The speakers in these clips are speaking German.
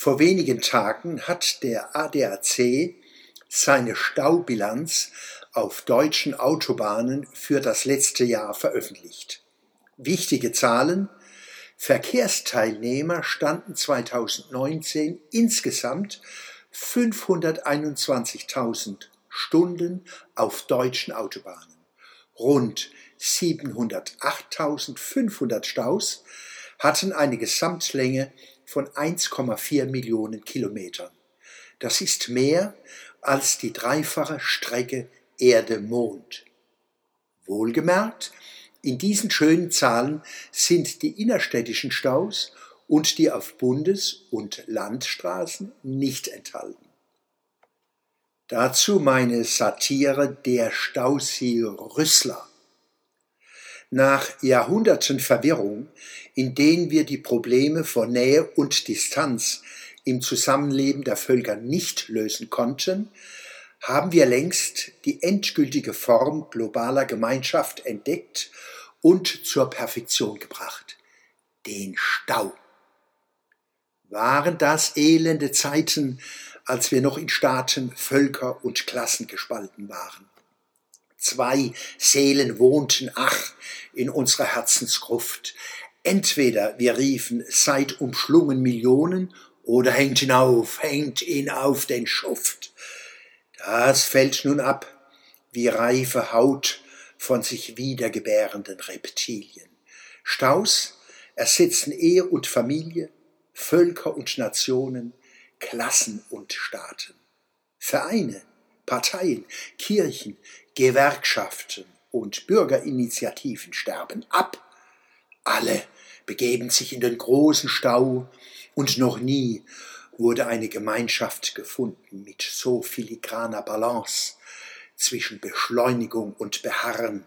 Vor wenigen Tagen hat der ADAC seine Staubilanz auf deutschen Autobahnen für das letzte Jahr veröffentlicht. Wichtige Zahlen. Verkehrsteilnehmer standen 2019 insgesamt 521.000 Stunden auf deutschen Autobahnen. Rund 708.500 Staus hatten eine Gesamtlänge von 1,4 Millionen Kilometern. Das ist mehr als die dreifache Strecke Erde-Mond. Wohlgemerkt, in diesen schönen Zahlen sind die innerstädtischen Staus und die auf Bundes- und Landstraßen nicht enthalten. Dazu meine Satire Der Stausee Rüssler. Nach Jahrhunderten Verwirrung, in denen wir die Probleme von Nähe und Distanz im Zusammenleben der Völker nicht lösen konnten, haben wir längst die endgültige Form globaler Gemeinschaft entdeckt und zur Perfektion gebracht. Den Stau. Waren das elende Zeiten, als wir noch in Staaten, Völker und Klassen gespalten waren? Zwei Seelen wohnten, ach, in unserer Herzensgruft. Entweder wir riefen, seid umschlungen Millionen, oder hängt ihn auf, hängt ihn auf den Schuft. Das fällt nun ab, wie reife Haut von sich wiedergebärenden Reptilien. Staus ersetzen Ehe und Familie, Völker und Nationen, Klassen und Staaten. Vereine, Parteien, Kirchen, Gewerkschaften und Bürgerinitiativen sterben ab. Alle begeben sich in den großen Stau und noch nie wurde eine Gemeinschaft gefunden mit so filigraner Balance zwischen Beschleunigung und Beharren,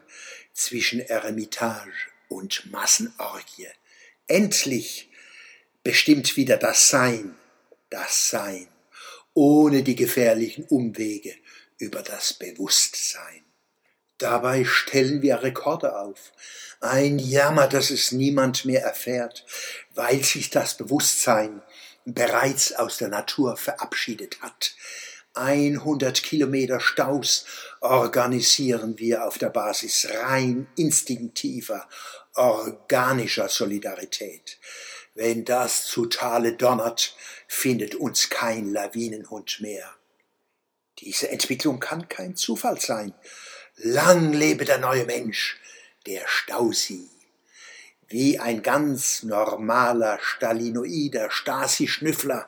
zwischen Eremitage und Massenorgie. Endlich bestimmt wieder das Sein, das Sein, ohne die gefährlichen Umwege über das Bewusstsein. Dabei stellen wir Rekorde auf. Ein Jammer, dass es niemand mehr erfährt, weil sich das Bewusstsein bereits aus der Natur verabschiedet hat. 100 Kilometer Staus organisieren wir auf der Basis rein instinktiver, organischer Solidarität. Wenn das zu Tale donnert, findet uns kein Lawinenhund mehr. Diese Entwicklung kann kein Zufall sein. Lang lebe der neue Mensch, der Stausi. Wie ein ganz normaler stalinoider Stasi-Schnüffler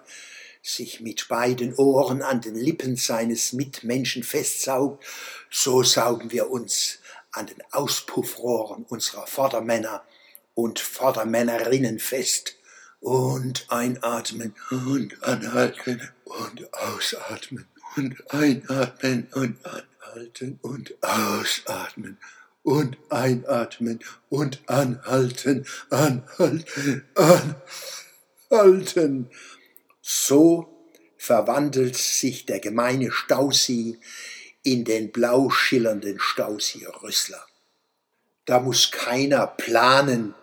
sich mit beiden Ohren an den Lippen seines Mitmenschen festsaugt, so saugen wir uns an den Auspuffrohren unserer Vordermänner und Vordermännerinnen fest und einatmen und anhalten und ausatmen und einatmen und anhalten und ausatmen und einatmen und anhalten, anhalten, anhalten. So verwandelt sich der gemeine Stausee in den blau schillernden Stausee Rüssler. Da muss keiner planen,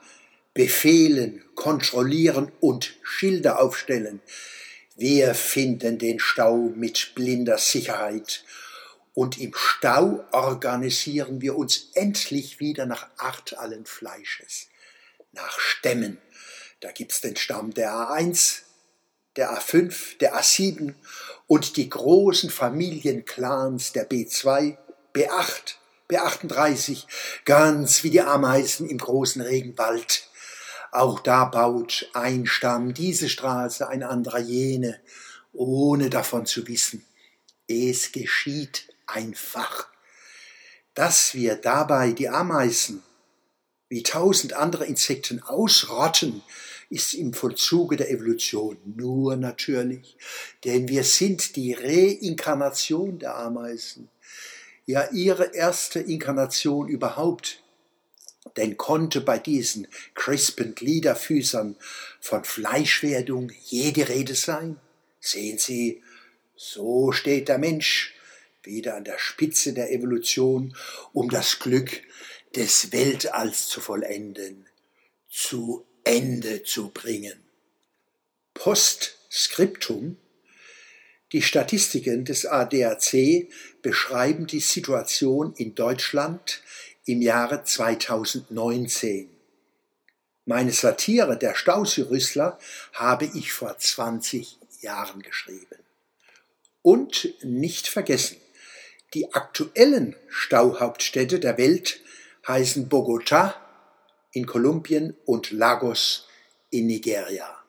befehlen, kontrollieren und Schilder aufstellen. Wir finden den Stau mit blinder Sicherheit und im Stau organisieren wir uns endlich wieder nach Art allen Fleisches, nach Stämmen. Da gibt's den Stamm der A1, der A5, der A7 und die großen Familienclans der B2, B8, B38, ganz wie die Ameisen im großen Regenwald. Auch da baut ein Stamm diese Straße, ein anderer jene, ohne davon zu wissen. Es geschieht einfach, dass wir dabei die Ameisen wie tausend andere Insekten ausrotten, ist im Vollzuge der Evolution nur natürlich, denn wir sind die Reinkarnation der Ameisen, ja ihre erste Inkarnation überhaupt. Denn konnte bei diesen crispen Gliederfüßern von Fleischwerdung jede Rede sein? Sehen Sie, so steht der Mensch wieder an der Spitze der Evolution, um das Glück des Weltalls zu vollenden, zu Ende zu bringen. Post Skriptum Die Statistiken des ADAC beschreiben die Situation in Deutschland im Jahre 2019. Meine Satire Der Stausee-Rüssler habe ich vor 20 Jahren geschrieben. Und nicht vergessen, die aktuellen Stauhauptstädte der Welt heißen Bogota in Kolumbien und Lagos in Nigeria.